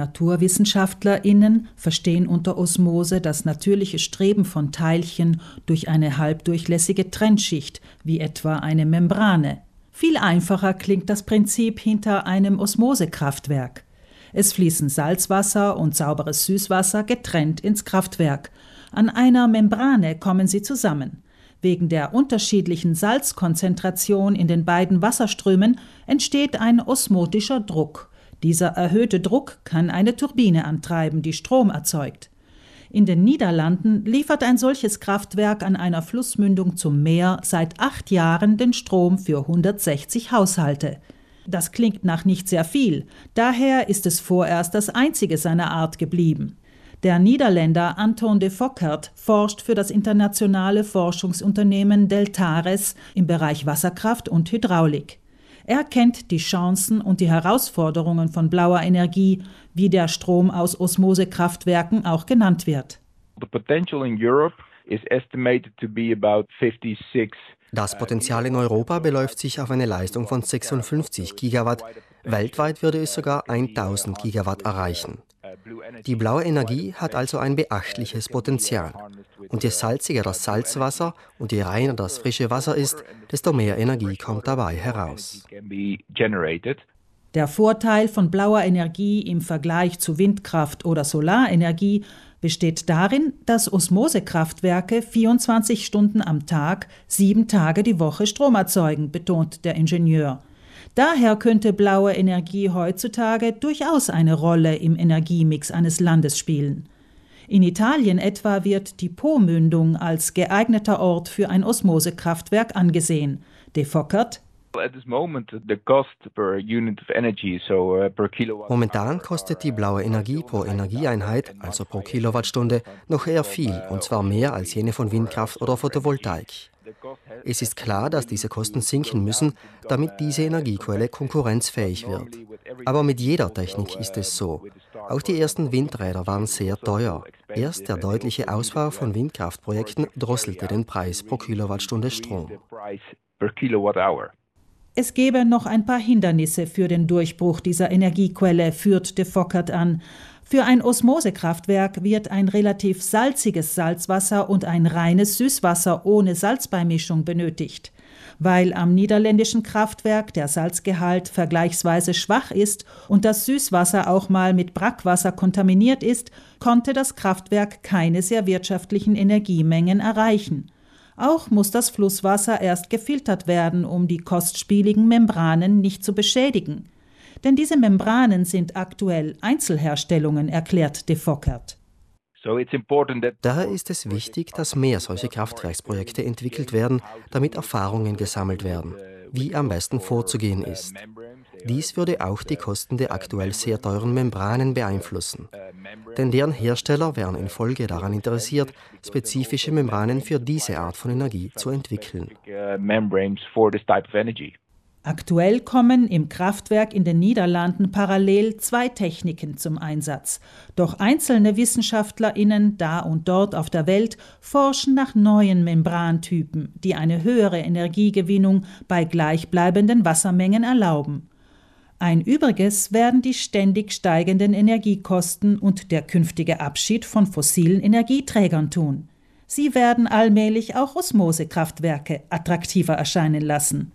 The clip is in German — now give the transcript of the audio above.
Naturwissenschaftlerinnen verstehen unter Osmose das natürliche Streben von Teilchen durch eine halbdurchlässige Trennschicht, wie etwa eine Membrane. Viel einfacher klingt das Prinzip hinter einem Osmosekraftwerk. Es fließen Salzwasser und sauberes Süßwasser getrennt ins Kraftwerk. An einer Membrane kommen sie zusammen. Wegen der unterschiedlichen Salzkonzentration in den beiden Wasserströmen entsteht ein osmotischer Druck. Dieser erhöhte Druck kann eine Turbine antreiben, die Strom erzeugt. In den Niederlanden liefert ein solches Kraftwerk an einer Flussmündung zum Meer seit acht Jahren den Strom für 160 Haushalte. Das klingt nach nicht sehr viel, daher ist es vorerst das einzige seiner Art geblieben. Der Niederländer Anton de Fockert forscht für das internationale Forschungsunternehmen Deltares im Bereich Wasserkraft und Hydraulik. Er kennt die Chancen und die Herausforderungen von blauer Energie, wie der Strom aus Osmosekraftwerken auch genannt wird. The potential in Europe is estimated to be about 56 das Potenzial in Europa beläuft sich auf eine Leistung von 56 Gigawatt. Weltweit würde es sogar 1000 Gigawatt erreichen. Die blaue Energie hat also ein beachtliches Potenzial. Und je salziger das Salzwasser und je reiner das frische Wasser ist, desto mehr Energie kommt dabei heraus. Der Vorteil von blauer Energie im Vergleich zu Windkraft oder Solarenergie besteht darin, dass Osmosekraftwerke 24 Stunden am Tag, sieben Tage die Woche Strom erzeugen, betont der Ingenieur. Daher könnte blaue Energie heutzutage durchaus eine Rolle im Energiemix eines Landes spielen. In Italien etwa wird die Po-Mündung als geeigneter Ort für ein Osmosekraftwerk angesehen. De Fockert, Uh, Momentan kostet die blaue Energie pro Energieeinheit, also pro Kilowattstunde, noch eher viel, und zwar mehr als jene von Windkraft oder Photovoltaik. Es ist klar, dass diese Kosten sinken müssen, damit diese Energiequelle konkurrenzfähig wird. Aber mit jeder Technik ist es so. Auch die ersten Windräder waren sehr teuer. Erst der deutliche Ausbau von Windkraftprojekten drosselte den Preis pro Kilowattstunde Strom. Es gäbe noch ein paar Hindernisse für den Durchbruch dieser Energiequelle, führt de Fockert an. Für ein Osmosekraftwerk wird ein relativ salziges Salzwasser und ein reines Süßwasser ohne Salzbeimischung benötigt. Weil am niederländischen Kraftwerk der Salzgehalt vergleichsweise schwach ist und das Süßwasser auch mal mit Brackwasser kontaminiert ist, konnte das Kraftwerk keine sehr wirtschaftlichen Energiemengen erreichen. Auch muss das Flusswasser erst gefiltert werden, um die kostspieligen Membranen nicht zu beschädigen. Denn diese Membranen sind aktuell Einzelherstellungen, erklärt de Fockert. Daher ist es wichtig, dass mehr solche Kraftwerksprojekte entwickelt werden, damit Erfahrungen gesammelt werden, wie am besten vorzugehen ist. Dies würde auch die Kosten der aktuell sehr teuren Membranen beeinflussen. Denn deren Hersteller wären in Folge daran interessiert, spezifische Membranen für diese Art von Energie zu entwickeln. Aktuell kommen im Kraftwerk in den Niederlanden parallel zwei Techniken zum Einsatz. Doch einzelne Wissenschaftlerinnen da und dort auf der Welt forschen nach neuen Membrantypen, die eine höhere Energiegewinnung bei gleichbleibenden Wassermengen erlauben. Ein Übriges werden die ständig steigenden Energiekosten und der künftige Abschied von fossilen Energieträgern tun. Sie werden allmählich auch Osmosekraftwerke attraktiver erscheinen lassen.